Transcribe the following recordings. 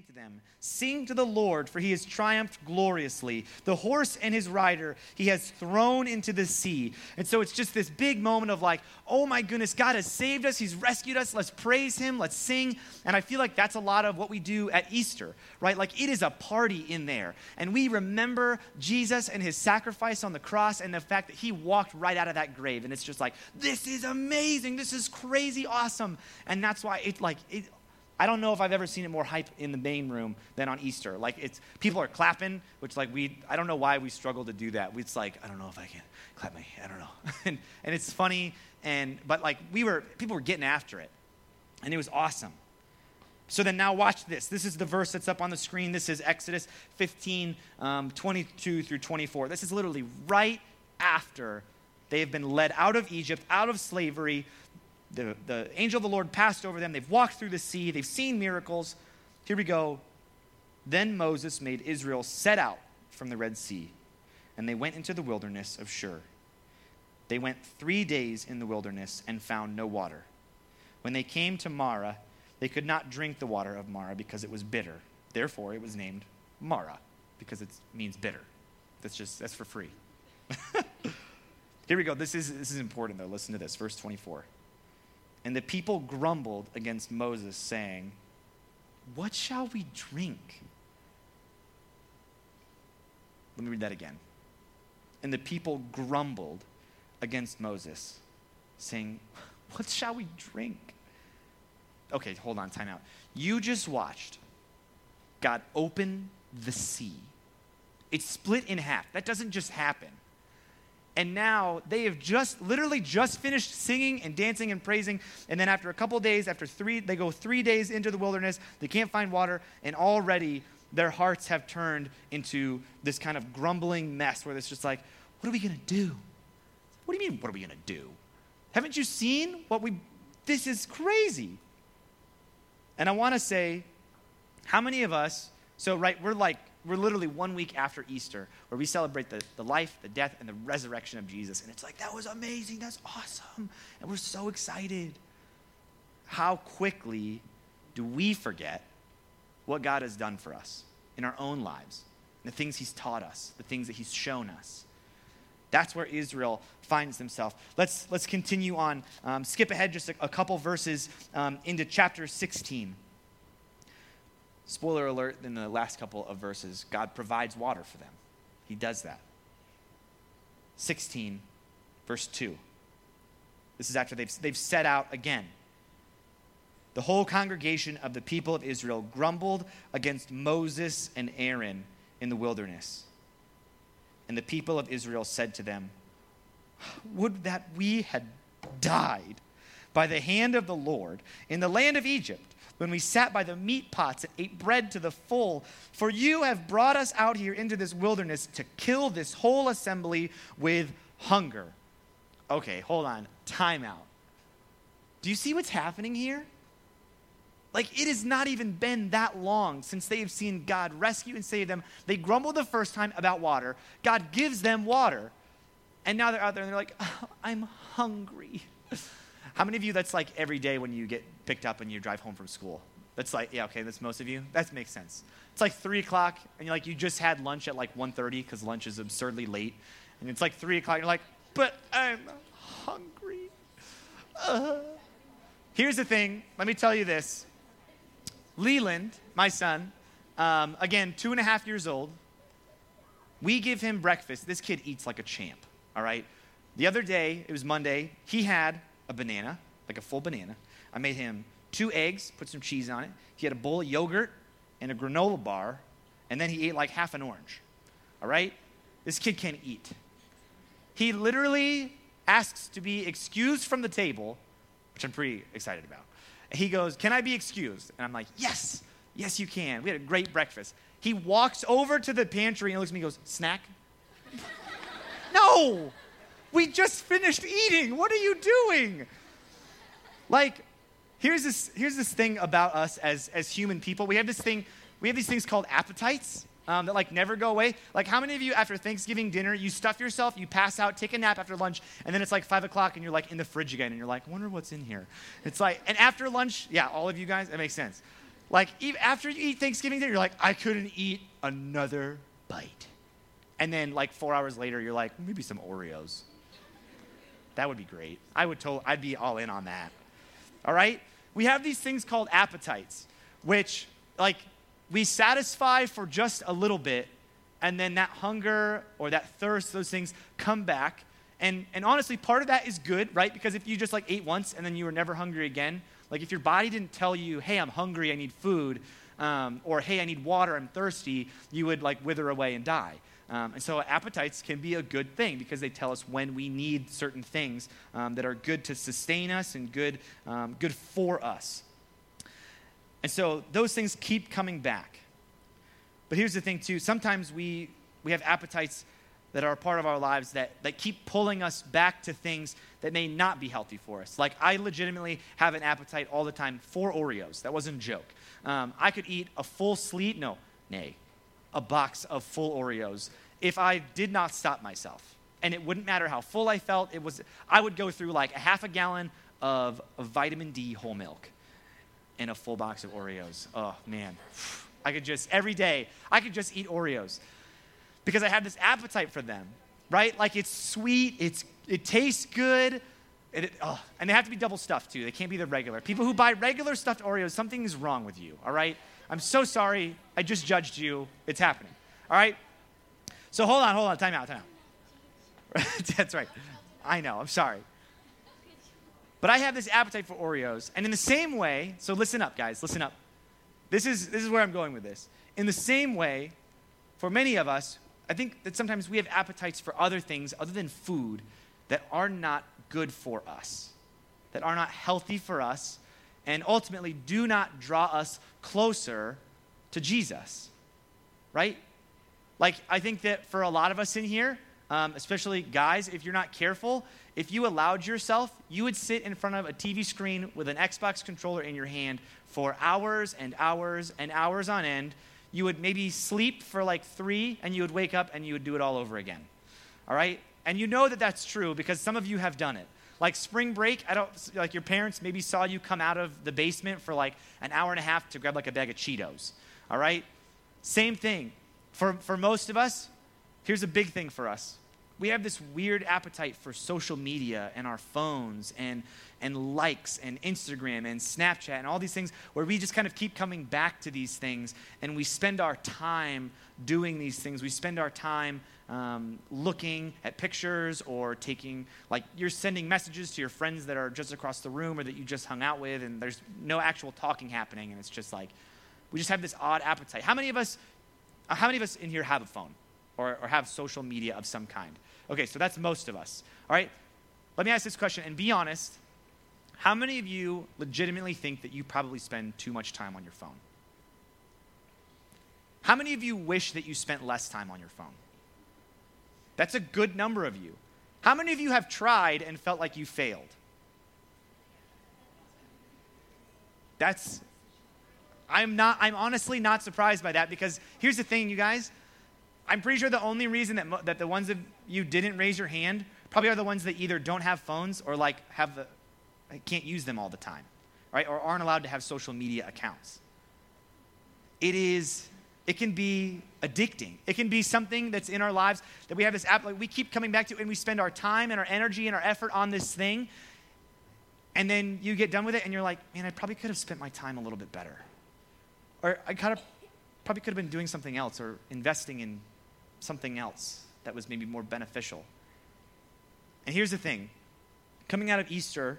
saying to them, Sing to the Lord, for he has triumphed gloriously. The horse and his rider he has thrown into the sea. And so it's just this big moment of like, oh my goodness, God has saved us. He's rescued us. Let's praise him. Let's sing. And I feel like that's a lot of what we do at Easter, right? Like it is a party in there. And we remember Jesus and his sacrifice on the cross and the fact that he walked right out of that grave. And it's just like, this is amazing. This is crazy awesome. And that's why it like, it, I don't know if I've ever seen it more hype in the main room than on Easter. Like it's people are clapping, which like we I don't know why we struggle to do that. It's like I don't know if I can clap my I don't know, and and it's funny and but like we were people were getting after it, and it was awesome. So then now watch this. This is the verse that's up on the screen. This is Exodus 15, um, 22 through 24. This is literally right after they have been led out of Egypt, out of slavery the, the angel of the Lord passed over them. They've walked through the sea. They've seen miracles. Here we go. Then Moses made Israel set out from the Red Sea, and they went into the wilderness of Shur. They went three days in the wilderness and found no water. When they came to Marah, they could not drink the water of Marah because it was bitter. Therefore, it was named Marah because it means bitter. That's just that's for free. Here we go. This is this is important though. Listen to this, verse 24. And the people grumbled against Moses, saying, What shall we drink? Let me read that again. And the people grumbled against Moses, saying, What shall we drink? Okay, hold on, time out. You just watched God open the sea. It split in half. That doesn't just happen. And now they have just, literally just finished singing and dancing and praising. And then after a couple days, after three, they go three days into the wilderness. They can't find water. And already their hearts have turned into this kind of grumbling mess where it's just like, what are we going to do? What do you mean, what are we going to do? Haven't you seen what we, this is crazy. And I want to say, how many of us, so right, we're like we're literally one week after Easter, where we celebrate the, the life, the death, and the resurrection of Jesus. And it's like, that was amazing. That's awesome. And we're so excited. How quickly do we forget what God has done for us in our own lives, the things He's taught us, the things that He's shown us? That's where Israel finds themselves. Let's, let's continue on. Um, skip ahead just a, a couple verses um, into chapter 16. Spoiler alert, in the last couple of verses, God provides water for them. He does that. 16, verse 2. This is after they've, they've set out again. The whole congregation of the people of Israel grumbled against Moses and Aaron in the wilderness. And the people of Israel said to them, Would that we had died by the hand of the Lord in the land of Egypt when we sat by the meat pots and ate bread to the full. For you have brought us out here into this wilderness to kill this whole assembly with hunger. Okay, hold on. Time out. Do you see what's happening here? Like, it has not even been that long since they have seen God rescue and save them. They grumbled the first time about water. God gives them water. And now they're out there and they're like, oh, I'm hungry. How many of you that's like every day when you get picked up and you drive home from school? That's like, yeah, okay, that's most of you. That makes sense. It's like 3 o'clock and you're like, you just had lunch at like 1.30 because lunch is absurdly late. And it's like 3 o'clock you're like, but I'm hungry. Uh. Here's the thing. Let me tell you this. Leland, my son, um, again, two and a half years old, we give him breakfast. This kid eats like a champ, all right? The other day, it was Monday, he had a banana, like a full banana. I made him two eggs, put some cheese on it. He had a bowl of yogurt and a granola bar, and then he ate like half an orange. All right? This kid can't eat. He literally asks to be excused from the table, which I'm pretty excited about. He goes, Can I be excused? And I'm like, Yes, yes, you can. We had a great breakfast. He walks over to the pantry and looks at me and goes, Snack? no! We just finished eating. What are you doing? Like, here's this, here's this thing about us as, as human people. We have this thing, we have these things called appetites. Um, that like never go away. Like, how many of you after Thanksgiving dinner, you stuff yourself, you pass out, take a nap after lunch, and then it's like five o'clock and you're like in the fridge again and you're like, wonder what's in here. It's like, and after lunch, yeah, all of you guys, that makes sense. Like, after you eat Thanksgiving dinner, you're like, I couldn't eat another bite. And then, like, four hours later, you're like, maybe some Oreos. That would be great. I would totally, I'd be all in on that. All right? We have these things called appetites, which, like, we satisfy for just a little bit, and then that hunger or that thirst, those things come back. And, and honestly, part of that is good, right? Because if you just like ate once and then you were never hungry again, like if your body didn't tell you, hey, I'm hungry, I need food, um, or hey, I need water, I'm thirsty, you would like wither away and die. Um, and so appetites can be a good thing because they tell us when we need certain things um, that are good to sustain us and good, um, good for us. And so those things keep coming back. But here's the thing, too. Sometimes we, we have appetites that are a part of our lives that, that keep pulling us back to things that may not be healthy for us. Like, I legitimately have an appetite all the time for Oreos. That wasn't a joke. Um, I could eat a full sleeve, no, nay, a box of full Oreos if I did not stop myself. And it wouldn't matter how full I felt. It was, I would go through like a half a gallon of, of vitamin D whole milk and a full box of Oreos. Oh, man. I could just, every day, I could just eat Oreos because I have this appetite for them, right? Like it's sweet, it's, it tastes good, it, oh, and they have to be double stuffed too. They can't be the regular. People who buy regular stuffed Oreos, something is wrong with you, all right? I'm so sorry. I just judged you. It's happening, all right? So hold on, hold on. Time out, time out. That's right. I know. I'm sorry. But I have this appetite for Oreos. And in the same way, so listen up, guys, listen up. This is, this is where I'm going with this. In the same way, for many of us, I think that sometimes we have appetites for other things other than food that are not good for us, that are not healthy for us, and ultimately do not draw us closer to Jesus. Right? Like, I think that for a lot of us in here, um, especially guys, if you're not careful, if you allowed yourself, you would sit in front of a TV screen with an Xbox controller in your hand for hours and hours and hours on end. You would maybe sleep for like three, and you would wake up and you would do it all over again. All right? And you know that that's true because some of you have done it. Like spring break, I don't like your parents maybe saw you come out of the basement for like an hour and a half to grab like a bag of Cheetos. All right? Same thing. For, for most of us, here's a big thing for us we have this weird appetite for social media and our phones and, and likes and Instagram and Snapchat and all these things where we just kind of keep coming back to these things and we spend our time doing these things. We spend our time um, looking at pictures or taking, like, you're sending messages to your friends that are just across the room or that you just hung out with and there's no actual talking happening and it's just like, we just have this odd appetite. How many of us, how many of us in here have a phone or, or have social media of some kind? Okay, so that's most of us. All right, let me ask this question and be honest. How many of you legitimately think that you probably spend too much time on your phone? How many of you wish that you spent less time on your phone? That's a good number of you. How many of you have tried and felt like you failed? That's I'm not I'm honestly not surprised by that because here's the thing you guys, I'm pretty sure the only reason that, that the ones of you didn't raise your hand probably are the ones that either don't have phones or like have the, can't use them all the time, right? Or aren't allowed to have social media accounts. It is, it can be addicting. It can be something that's in our lives that we have this app, like we keep coming back to, and we spend our time and our energy and our effort on this thing. And then you get done with it and you're like, man, I probably could have spent my time a little bit better. Or I kind of probably could have been doing something else or investing in something else that was maybe more beneficial. And here's the thing coming out of Easter,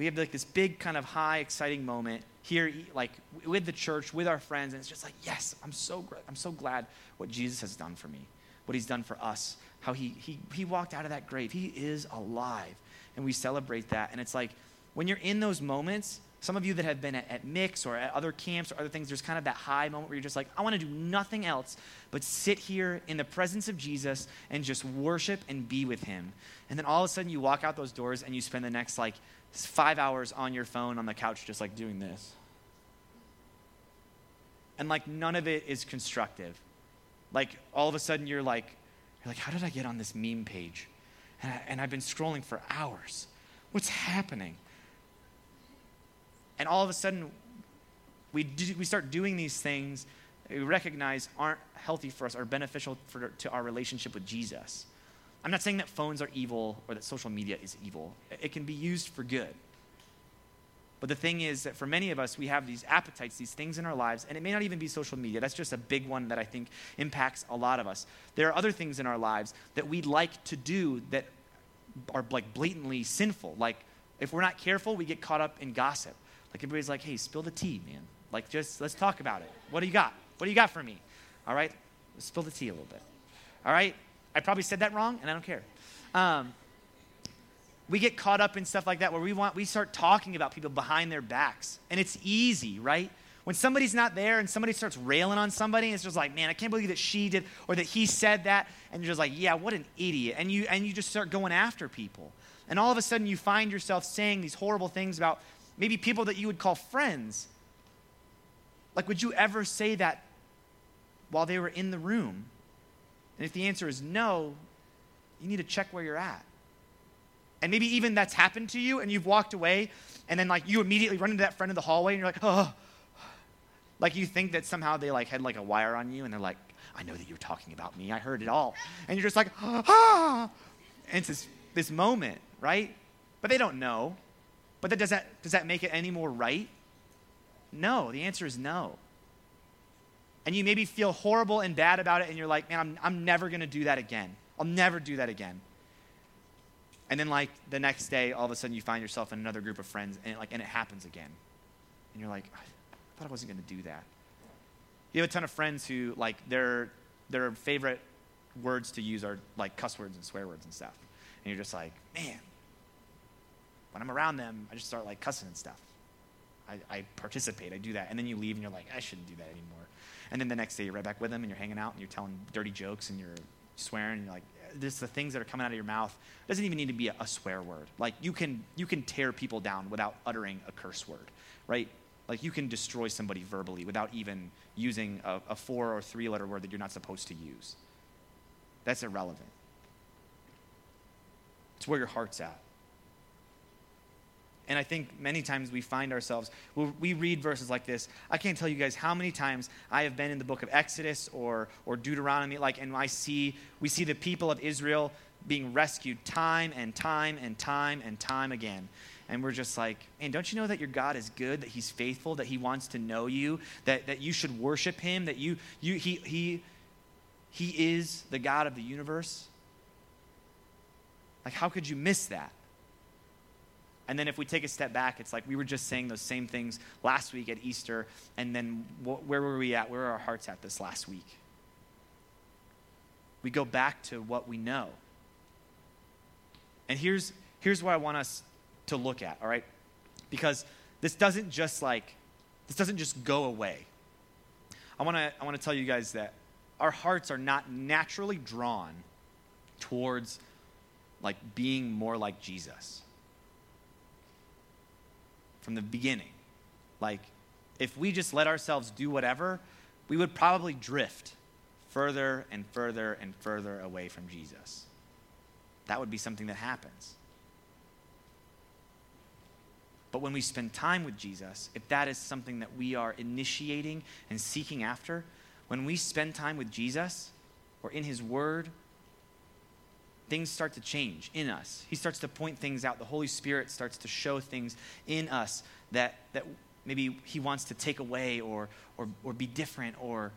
we have like this big kind of high, exciting moment here, like with the church, with our friends, and it's just like, yes, I'm so I'm so glad what Jesus has done for me, what He's done for us, how He He He walked out of that grave. He is alive, and we celebrate that. And it's like when you're in those moments, some of you that have been at, at Mix or at other camps or other things, there's kind of that high moment where you're just like, I want to do nothing else but sit here in the presence of Jesus and just worship and be with him. And then all of a sudden you walk out those doors and you spend the next like five hours on your phone on the couch just like doing this. And like none of it is constructive. Like all of a sudden you're like, you're like, how did I get on this meme page? And, I, and I've been scrolling for hours. What's happening? And all of a sudden, we, do, we start doing these things we recognize aren't healthy for us or beneficial for, to our relationship with Jesus. I'm not saying that phones are evil or that social media is evil. It can be used for good. But the thing is that for many of us, we have these appetites, these things in our lives, and it may not even be social media. That's just a big one that I think impacts a lot of us. There are other things in our lives that we'd like to do that are like blatantly sinful. Like if we're not careful, we get caught up in gossip. Like everybody's like, hey, spill the tea, man. Like just let's talk about it. What do you got? What do you got for me? All right? Let's spill the tea a little bit. All right? I probably said that wrong, and I don't care. Um, we get caught up in stuff like that where we want we start talking about people behind their backs. And it's easy right? When somebody's not there and somebody starts railing on somebody it's just like man i can't believe that she did or that he said that. And you're just like yeah what an idiot. And you and you just start going after people. And all of a sudden you find yourself saying these horrible things about maybe people that you would call friends. Like would you ever say that while they were in the room and if the answer is no you need to check where you're at and maybe even that's happened to you and you've walked away and then like you immediately run into that friend in the hallway and you're like, oh. Like you think that somehow they like had like a wire on you and they're like, I know that you're talking about me. I heard it all. And you're just like, ah. And it's this, this moment, right? But they don't know. But that, does, that, does that make it any more right? No. The answer is no. And you maybe feel horrible and bad about it and you're like, man, I'm, I'm never going to do that again. I'll never do that again. And then like the next day, all of a sudden you find yourself in another group of friends and it, like and it happens again. And you're like, I thought I wasn't going to do that. You have a ton of friends who like their their favorite words to use are like cuss words and swear words and stuff. And you're just like, man, when I'm around them, I just start like cussing and stuff. I, I, participate, I do that. And then you leave and you're like, I shouldn't do that anymore. And then the next day you're right back with them and you're hanging out and you're telling dirty jokes and you're swearing and you're like, this the things that are coming out of your mouth it doesn't even need to be a, a swear word. Like you can you can tear people down without uttering a curse word, right? Like you can destroy somebody verbally without even using a, a four or three letter word that you're not supposed to use. That's irrelevant. It's where your heart's at. And I think many times we find ourselves, we read verses like this. I can't tell you guys how many times I have been in the book of Exodus or, or Deuteronomy, like, and I see, we see the people of Israel being rescued time and time and time and time again. And we're just like, man, don't you know that your God is good, that He's faithful, that He wants to know you, that, that you should worship Him, that you, you, he, he, he is the God of the universe? Like, how could you miss that? And then if we take a step back, it's like we were just saying those same things last week at Easter. And then wh- where were we at? Where are our hearts at this last week? We go back to what we know. And here's, here's what I want us to look at, all right? Because this doesn't just like, this doesn't just go away. I want to I want to tell you guys that our hearts are not naturally drawn towards like being more like Jesus from the beginning. Like, if we just let ourselves do whatever, we would probably drift further and further and further away from Jesus. That would be something that happens. But when we spend time with Jesus, if that is something that we are initiating and seeking after, when we spend time with Jesus or in His Word things start to change in us. He starts to point things out. The Holy Spirit starts to show things in us that, that maybe He wants to take away or, or, or be different. Or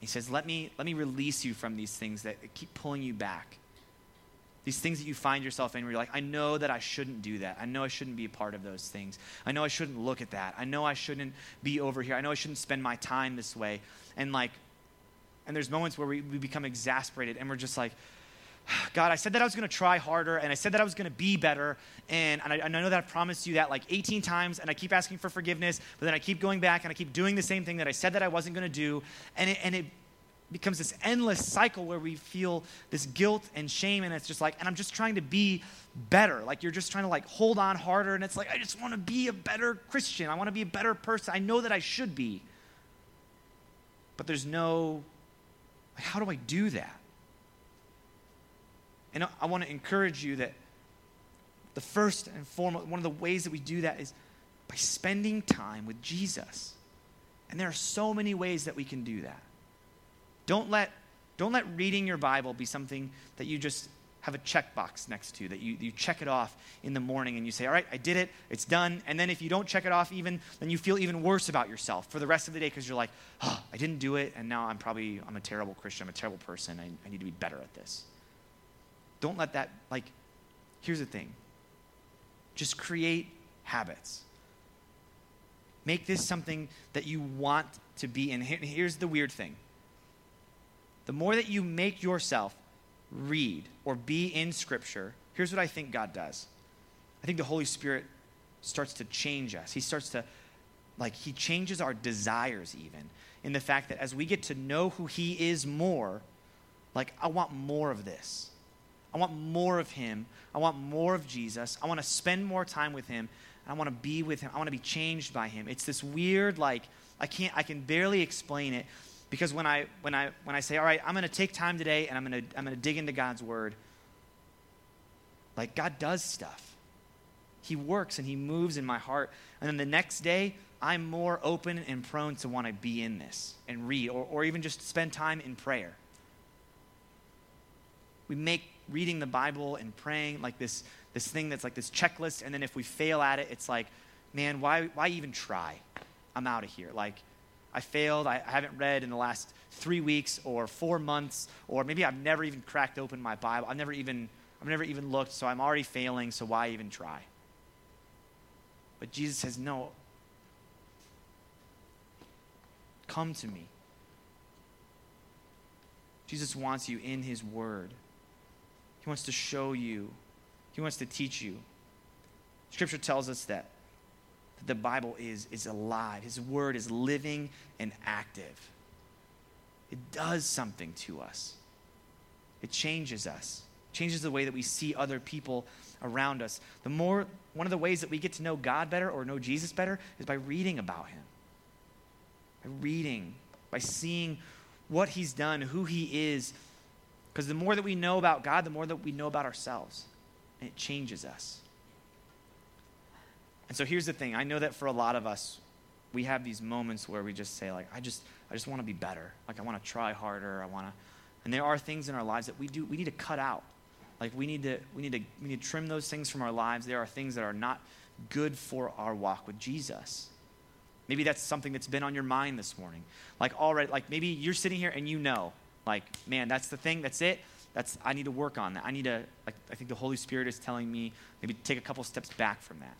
He says, let me, let me release you from these things that keep pulling you back. These things that you find yourself in where you're like, I know that I shouldn't do that. I know I shouldn't be a part of those things. I know I shouldn't look at that. I know I shouldn't be over here. I know I shouldn't spend my time this way. And like, and there's moments where we, we become exasperated and we're just like, God, I said that I was going to try harder and I said that I was going to be better. And, and I, and, I, know that I've promised you that like 18 times and I keep asking for forgiveness, but then I keep going back and I keep doing the same thing that I said that I wasn't going to do. And it, and it becomes this endless cycle where we feel this guilt and shame. And it's just like, and I'm just trying to be better. Like you're just trying to like hold on harder. And it's like, I just want to be a better Christian. I want to be a better person. I know that I should be. But there's no, like, how do I do that? And I want to encourage you that the first and foremost, one of the ways that we do that is by spending time with Jesus. And there are so many ways that we can do that. Don't let, don't let reading your Bible be something that you just have a checkbox next to, that you, you check it off in the morning and you say, All right, I did it, it's done. And then if you don't check it off, even, then you feel even worse about yourself for the rest of the day because you're like, Oh, I didn't do it, and now I'm probably, I'm a terrible Christian, I'm a terrible person, I, I need to be better at this. Don't let that, like, here's the thing just create habits. Make this something that you want to be. And here's the weird thing the more that you make yourself read or be in Scripture, here's what I think God does. I think the Holy Spirit starts to change us. He starts to, like, He changes our desires even in the fact that as we get to know who He is more, like, I want more of this. I want more of Him. I want more of Jesus. I want to spend more time with Him. I want to be with Him. I want to be changed by Him. It's this weird, like, I can't, I can barely explain it because when I, when I, when I say, all right, I'm going to take time today and I'm going to, I'm going to dig into God's Word, like, God does stuff. He works and He moves in my heart. And then the next day, I'm more open and prone to want to be in this and read or, or even just spend time in prayer. We make reading the Bible and praying like this, this thing that's like this checklist. And then if we fail at it, it's like, man, why, why even try? I'm out of here. Like, I failed. I haven't read in the last three weeks or four months, or maybe I've never even cracked open my Bible. I've never even, I've never even looked, so I'm already failing, so why even try? But Jesus says, no. Come to me. Jesus wants you in his word. He wants to show you. He wants to teach you. Scripture tells us that that the Bible is, is alive. His word is living and active. It does something to us. It changes us. Changes the way that we see other people around us. The more one of the ways that we get to know God better or know Jesus better is by reading about him. By reading, by seeing what he's done, who he is. Because the more that we know about God, the more that we know about ourselves. And it changes us. And so here's the thing I know that for a lot of us, we have these moments where we just say, like, I just, I just want to be better. Like, I want to try harder. I want to. And there are things in our lives that we do, we need to cut out. Like, we need to, we need to, we need to trim those things from our lives. There are things that are not good for our walk with Jesus. Maybe that's something that's been on your mind this morning. Like, already, like maybe you're sitting here and you know, like, man, that's the thing, that's it. That's, I need to work on that. I need to, like, I think the Holy Spirit is telling me maybe take a couple steps back from that.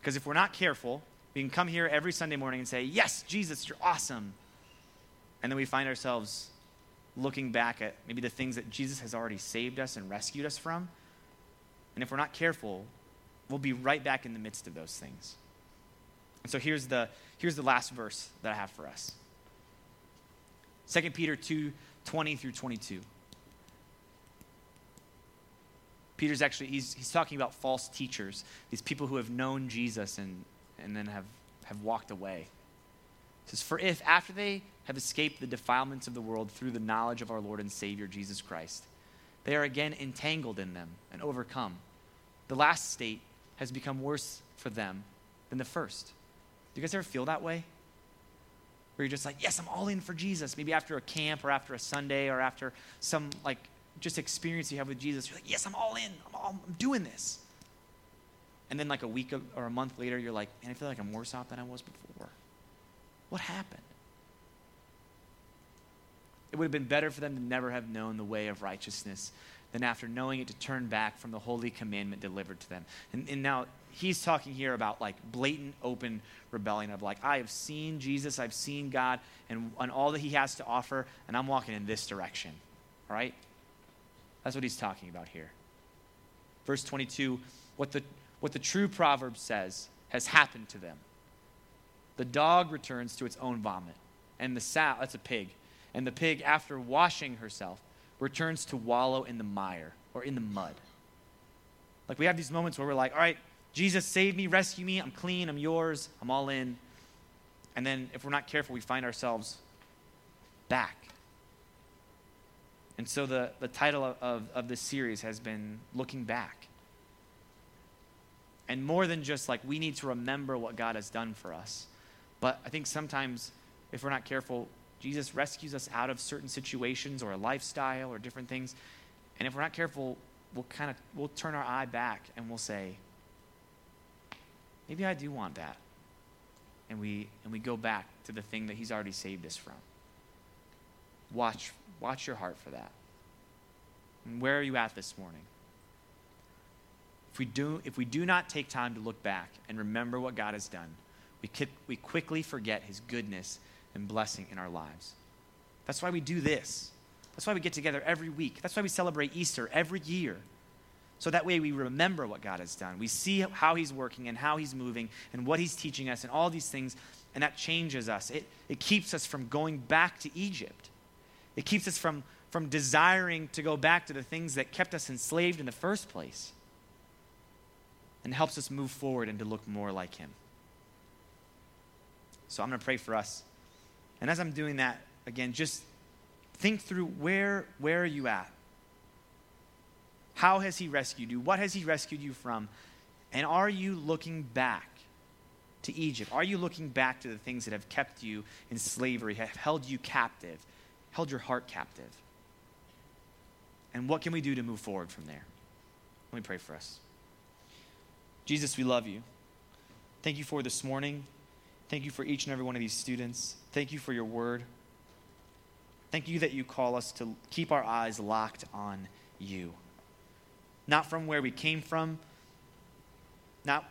Because if we're not careful, we can come here every Sunday morning and say, Yes, Jesus, you're awesome. And then we find ourselves looking back at maybe the things that Jesus has already saved us and rescued us from. And if we're not careful, we'll be right back in the midst of those things. And so here's the, here's the last verse that I have for us 2 Peter 2 20 through 22. Peter's actually, he's, he's talking about false teachers, these people who have known Jesus and, and then have, have walked away. He says, For if, after they have escaped the defilements of the world through the knowledge of our Lord and Savior Jesus Christ, they are again entangled in them and overcome, the last state has become worse for them than the first. Do you guys ever feel that way? Where you're just like, yes, I'm all in for Jesus. Maybe after a camp or after a Sunday or after some like just experience you have with Jesus, you're like, yes, I'm all in. I'm, all, I'm doing this. And then, like a week or a month later, you're like, man, I feel like I'm worse off than I was before. What happened? It would have been better for them to never have known the way of righteousness than after knowing it to turn back from the holy commandment delivered to them. And, and now he's talking here about like blatant, open rebellion of like, I have seen Jesus, I've seen God, and, and all that he has to offer, and I'm walking in this direction. All right? That's what he's talking about here. Verse 22 what the, what the true proverb says has happened to them. The dog returns to its own vomit, and the sow, that's a pig, and the pig, after washing herself, returns to wallow in the mire or in the mud. Like we have these moments where we're like, all right, Jesus, save me, rescue me, I'm clean, I'm yours, I'm all in. And then if we're not careful, we find ourselves back and so the, the title of, of, of this series has been Looking Back. And more than just like we need to remember what God has done for us, But I think sometimes, if we're not careful, Jesus rescues us out of certain situations or a lifestyle or different things. And if we're not careful, we'll kind of we'll turn our eye back and we'll say, maybe I do want that. And we and we go back to the thing that he's already saved us from. Watch watch your heart for that. And where are you at this morning? If we do if we do not take time to look back and remember what God has done, we, we quickly forget his goodness and blessing in our lives. That's why we do this. That's why we get together every week. That's why we celebrate Easter every year. So that way we remember what God has done. We see how He's working and how He's moving and what He's teaching us and all these things, and that changes us. It, it keeps us from going back to Egypt. It keeps us from, from desiring to go back to the things that kept us enslaved in the first place and helps us move forward and to look more like Him. So I'm going to pray for us. And as I'm doing that, again, just think through where, where are you at? How has He rescued you? What has He rescued you from? And are you looking back to Egypt? Are you looking back to the things that have kept you in slavery, have held you captive, held your heart captive? And what can we do to move forward from there? Let me pray for us. Jesus, we love you. Thank you for this morning. Thank you for each and every one of these students. Thank you for your word. Thank you that you call us to keep our eyes locked on you. Not from where we came from, not,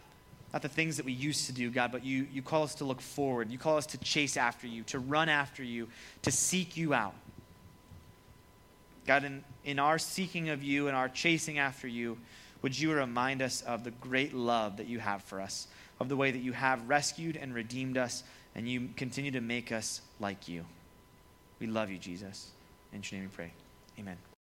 not the things that we used to do, God, but you, you call us to look forward. You call us to chase after you, to run after you, to seek you out. God, in, in our seeking of you and our chasing after you, would you remind us of the great love that you have for us? of the way that you have rescued and redeemed us, and you continue to make us like you. We love you, Jesus. In your name we pray. Amen.